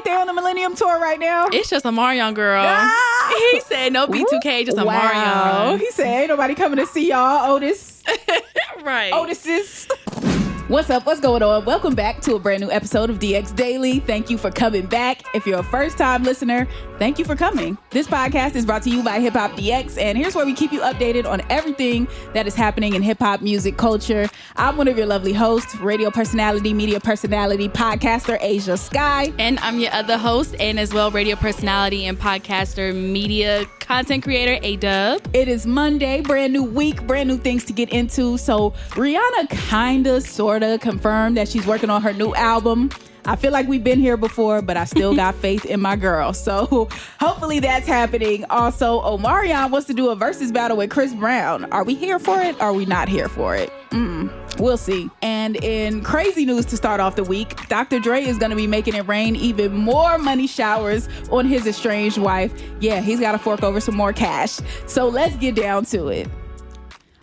Ain't they on the Millennium Tour right now? It's just Omarion girl. Ah! He said no B2K, just a wow. Marion. He said ain't nobody coming to see y'all, Otis. right. Otis's. What's up? What's going on? Welcome back to a brand new episode of DX Daily. Thank you for coming back. If you're a first time listener, thank you for coming. This podcast is brought to you by Hip Hop DX, and here's where we keep you updated on everything that is happening in hip hop music culture. I'm one of your lovely hosts, radio personality, media personality, podcaster Ashia Skye. And I'm your other host, and as well, radio personality and podcaster, media content creator, Ayeeedubb. It is Monday, brand new week, brand new things to get into. So, Rihanna kinda, sorta confirmed that she's working on her new album. I feel like we've been here before, but I still got faith in my girl. So hopefully that's happening. Also, Omarion wants to do a Verzuz battle with Chris Brown. Are we here for it? Are we not here for it? Mm, we'll see. And in crazy news to start off the week, Dr. Dre is going to be making it rain even more money showers on his estranged wife. Yeah, he's got to fork over some more cash. So let's get down to it.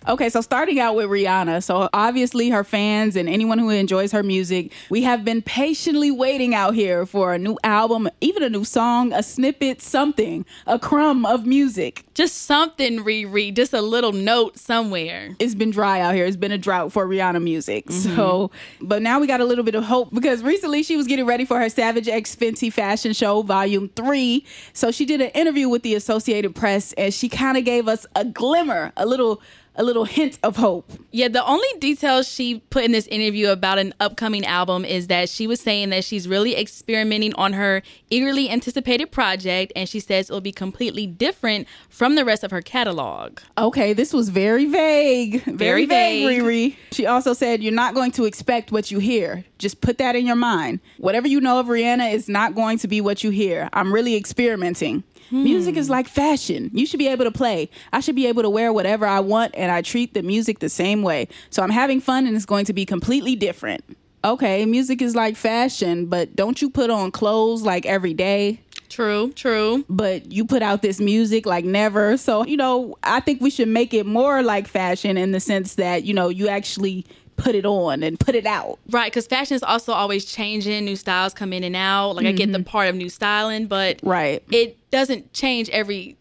Okay, so starting out with Rihanna. So obviously, her fans and anyone who enjoys her music, we have been patiently waiting out here for a new album, even a new song, a snippet, something, a crumb of music. Just something, Riri, just a little note somewhere. It's been dry out here. It's been a drought for Rihanna music. Mm-hmm. So, but now we got a little bit of hope because recently she was getting ready for her Savage X Fenty Fashion Show Volume 3. So she did an interview with the Associated Press and she kind of gave us a glimmer, a little a little hint of hope. Yeah, the only details she put in this interview about an upcoming album is that she was saying that she's really experimenting on her eagerly anticipated project, and she says it'll be completely different from the rest of her catalog. Okay, this was very vague. Very, Very vague, vague. Riri. She also said you're not going to expect what you hear. Just put that in your mind. Whatever you know of Rihanna is not going to be what you hear. I'm really experimenting. Music is hmm. like fashion. You should be able to play. I should be able to wear whatever I want, and I treat the music the same way. So I'm having fun, and it's going to be completely different. Okay, music is like fashion, but don't you put on clothes like every day? True, true. but you put out this music like never. So, you know, I think we should make it more like fashion in the sense that, you know, you actually put it on and put it out. Right, because fashion is also always changing. New styles come in and out. Like I get the mm-hmm. part of new styling, but Right. it doesn't change every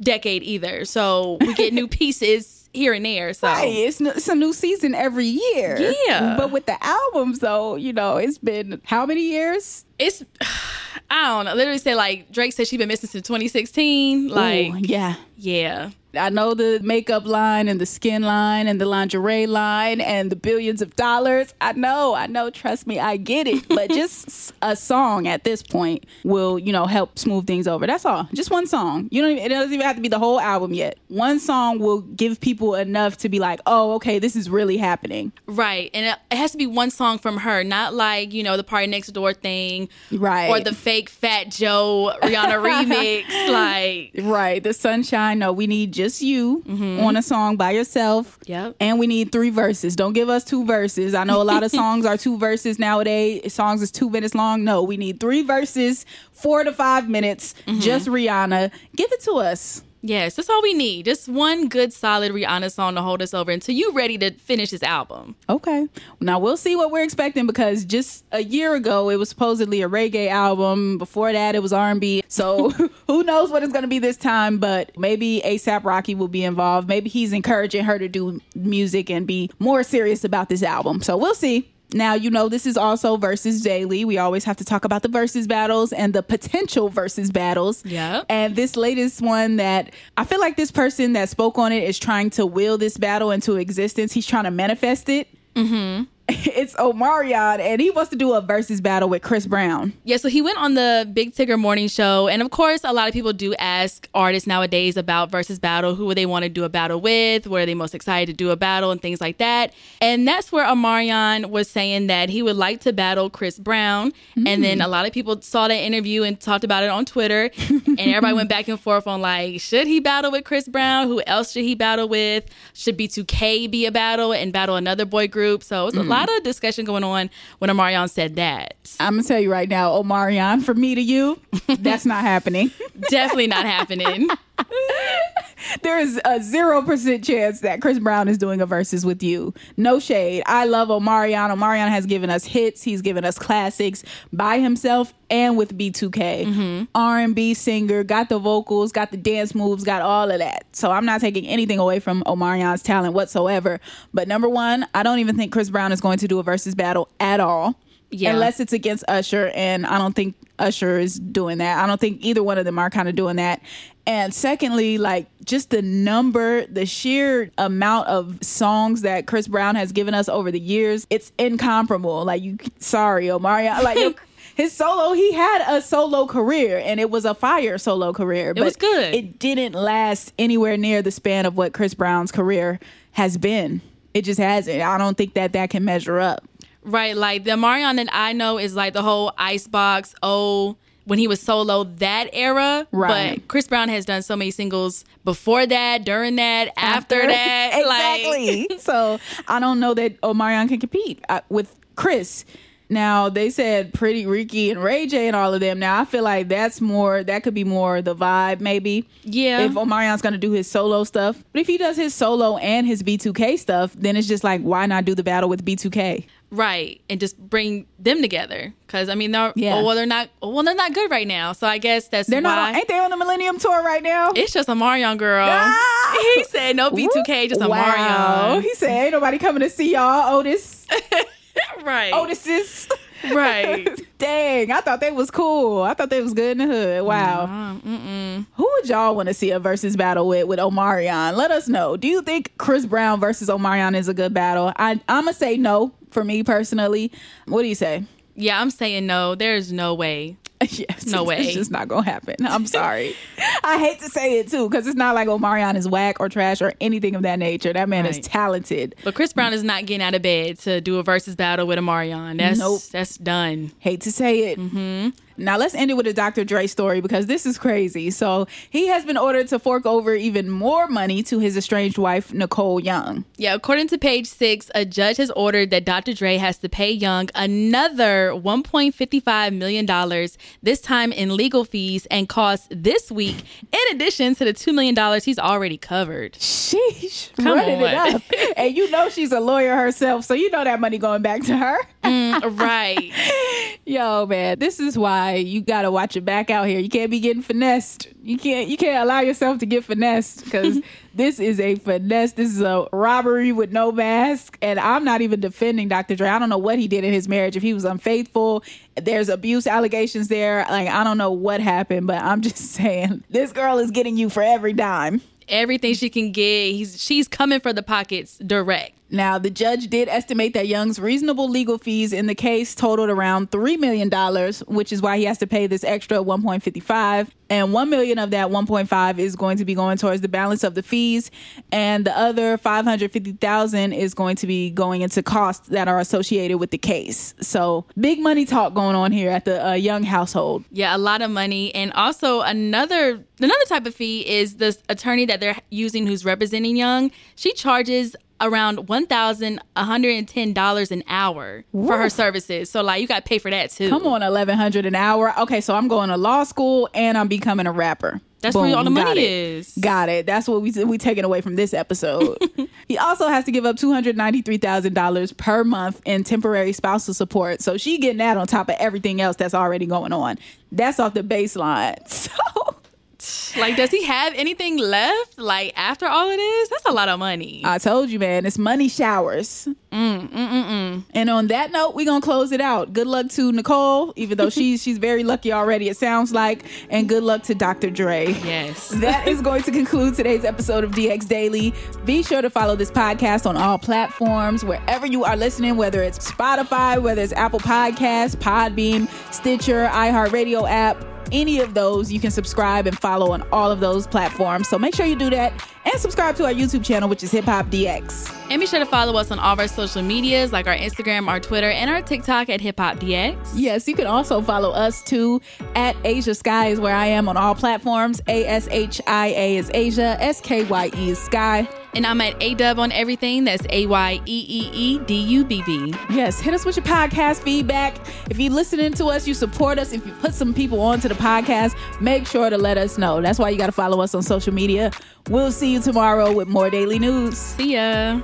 decade either. So we get new pieces here and there. So Right. It's, it's a new season every year. Yeah. But with the albums, though, you know, it's been how many years? it's I don't know. Literally say like Drake said she's been missing since 2016. Like Ooh, yeah. yeah. I know the makeup line and the skin line and the lingerie line and the billions of dollars. I know, I know. Trust me, I get it. But just a song at this point will, you know, help smooth things over. That's all. Just one song. You don't. Even, it doesn't even have to be the whole album yet. One song will give people enough to be like, oh, okay, this is really happening. Right. And it- it has to be one song from her, not like, you know, the PARTYNEXTDOOR thing. Right. Or the fake Fat Joe Rihanna remix. Like Right. The sunshine. No, we need just you mm-hmm. on a song by yourself. Yep. And we need three verses. Don't give us two verses. I know a lot of songs are two verses nowadays. Songs is two minutes long. No, we need three verses, four to five minutes. Mm-hmm. Just Rihanna. Give it to us. Yes, that's all we need. Just one good, solid Rihanna song to hold us over until you ready to finish this album. Okay. Now we'll see what we're expecting because just a year ago it was supposedly a reggae album. Before that it was R&B. So who knows what it's going to be this time, but maybe ASAP Rocky will be involved. Maybe he's encouraging her to do music and be more serious about this album. So we'll see. Now, you know, this is also Verzuz daily. We always have to talk about the Verzuz battles and the potential Verzuz battles. Yeah. And this latest one that I feel like this person that spoke on it is trying to will this battle into existence. He's trying to manifest it. Mm-hmm. It's Omarion, and he wants to do a Verzuz battle with Chris Brown. Yeah, so he went on the Big Tigger Morning Show, and of course, a lot of people do ask artists nowadays about Verzuz battle. Who would they want to do a battle with? Where are they most excited to do a battle, and things like that. And that's where Omarion was saying that he would like to battle Chris Brown. And then a hmm. lot of people saw that interview and talked about it on Twitter, and everybody went back and forth on like, should he battle with Chris Brown? Who else should he battle with? Should B2K be a battle and battle another boy group? So it was a lot of discussion going on when Omarion said that. I'm gonna tell you right now, Omarion, from me to you, that's not happening. Definitely not happening. there is a zero percent chance that Chris Brown is doing a Verzuz with you. No shade. I love Omarion. Omarion has given us hits. He's given us classics by himself and with B2K. Mm-hmm. R&B singer, got the vocals, got the dance moves, got all of that. So I'm not taking anything away from Omarion's talent whatsoever. But number one, I don't even think Chris Brown is going to do a Verzuz battle at all. Yeah. Unless it's against Usher, and I don't think Usher is doing that. I don't think either one of them are kind of doing that. And secondly, like just the number, the sheer amount of songs that Chris Brown has given us over the years, it's incomparable. Like you, sorry, Omarion, like his solo, he had a solo career, and it was a fire solo career. It was good. It didn't last anywhere near the span of what Chris Brown's career has been. It just hasn't. I don't think that that can measure up. Right, like the Omarion that I know is like the whole Icebox, oh, when he was solo, that era. Right. But Chris Brown has done so many singles before that, during that, after, that. like- exactly. so I don't know that Omarion can compete uh, with Chris. Now they said Pretty Ricky and Ray J and all of them. Now I feel like that's more. That could be more the vibe, maybe. Yeah. If Omarion's gonna do his solo stuff, but if he does his solo and his B2K stuff, then it's just like why not do the battle with B2K? Right, and just bring them together. Because I mean, they're Yeah. oh, well, they're not. Well, they're not good right now. So I guess that's They're why. not. On, ain't they on the Millennium Tour right now? it's just Omarion girl. Ah! He said no B2K, just a wow. Marion. He said ain't nobody coming to see y'all, Otis. right. Otis's. Right. Dang, I thought they was cool. I thought they was good in the hood. Wow. Who would y'all want to see a Verzuz battle with with Omarion? Let us know. Do you think Chris Brown versus Omarion is a good battle? I I'm gonna say no for me personally. What do you say? Yeah, I'm saying no. There's no way. yes, No it's- way. It's just not gonna happen. I'm sorry. I hate to say it too because it's not like Omarion is whack or trash or anything of that nature. That man is talented. But Chris Brown is not getting out of bed to do a Verzuz battle with Omarion. That's Nope. that's done. Hate to say it. Mm-hmm. Now let's end it with a Dr. Dre story because this is crazy. So he has been ordered to fork over even more money to his estranged wife Nicole Young. Yeah, according to page six, a judge has ordered that Dr. Dre has to pay Young another $1.55 million, this time in legal fees and costs this week, in addition to the $2 million he's already covered. Sheesh, Come running it up, and you know she's a lawyer herself, so you know that money going back to her. Mm, right. Yo, man, this is why you gotta watch your back out here. You can't be getting finessed. You can't. You can't allow yourself to get finessed because this is a finesse. This is a robbery with no mask. And I'm not even defending Dr. Dre. I don't know what he did in his marriage. If he was unfaithful, there's abuse allegations there. Like I don't know what happened, but I'm just saying this girl is getting you for every dime. Everything she can get, he's she's coming for the pockets direct. Now, the judge did estimate that Young's reasonable legal fees in the case totaled around $3 million, which is why he has to pay this extra 1.55. And 1 million of that 1.5 is going to be going towards the balance of the fees. And the other 550,000 is going to be going into costs that are associated with the case. So big money talk going on here at the uh, Young household. Yeah, a lot of money. And also another another type of fee is the attorney that they're using who's representing Young. She charges around one thousand one hundred and ten dollars an hour for her services. So like you got to pay for that too. Come on, eleven hundred an hour. Okay, so I'm going to law school and I'm becoming a rapper. That's where all the money is. Got it. That's what we we taking away from this episode. he also has to give up two hundred ninety three thousand dollars per month in temporary spousal support. So she getting that on top of everything else that's already going on. That's off the baseline. So Like, does he have anything left? Like after all of this, that's a lot of money. I told you, man, it's money showers. Mm, mm, mm, mm. And on that note, we're gonna close it out. Good luck to Nicole, even though she's she's very lucky already. It sounds like, and good luck to Dr. Dre. yes. That is going to conclude today's episode of DX Daily. Be sure to follow this podcast on all platforms, wherever you are listening, whether it's Spotify, whether it's Apple Podcasts, Podbean, Stitcher, iHeartRadio app, any of those. You can subscribe and follow on all of those platforms. So make sure you do that and subscribe to our YouTube channel, which is Hip Hop DX. And be sure to follow us on all of our social medias, like our Instagram, our Twitter, and our TikTok at Hip Hop DX. Yes, you can also follow us too at Ashia Skye is where I am on all platforms. A S H I A is Ashia, S K Y E is Skye. And I'm at Ayeeedubb on everything. That's A Y E E E D U B B. Yes, hit us with your podcast feedback. If you're listening to us, you support us. If you put some people onto the podcast, make sure to let us know. That's why you got to follow us on social media. We'll see you tomorrow with more daily news. See ya.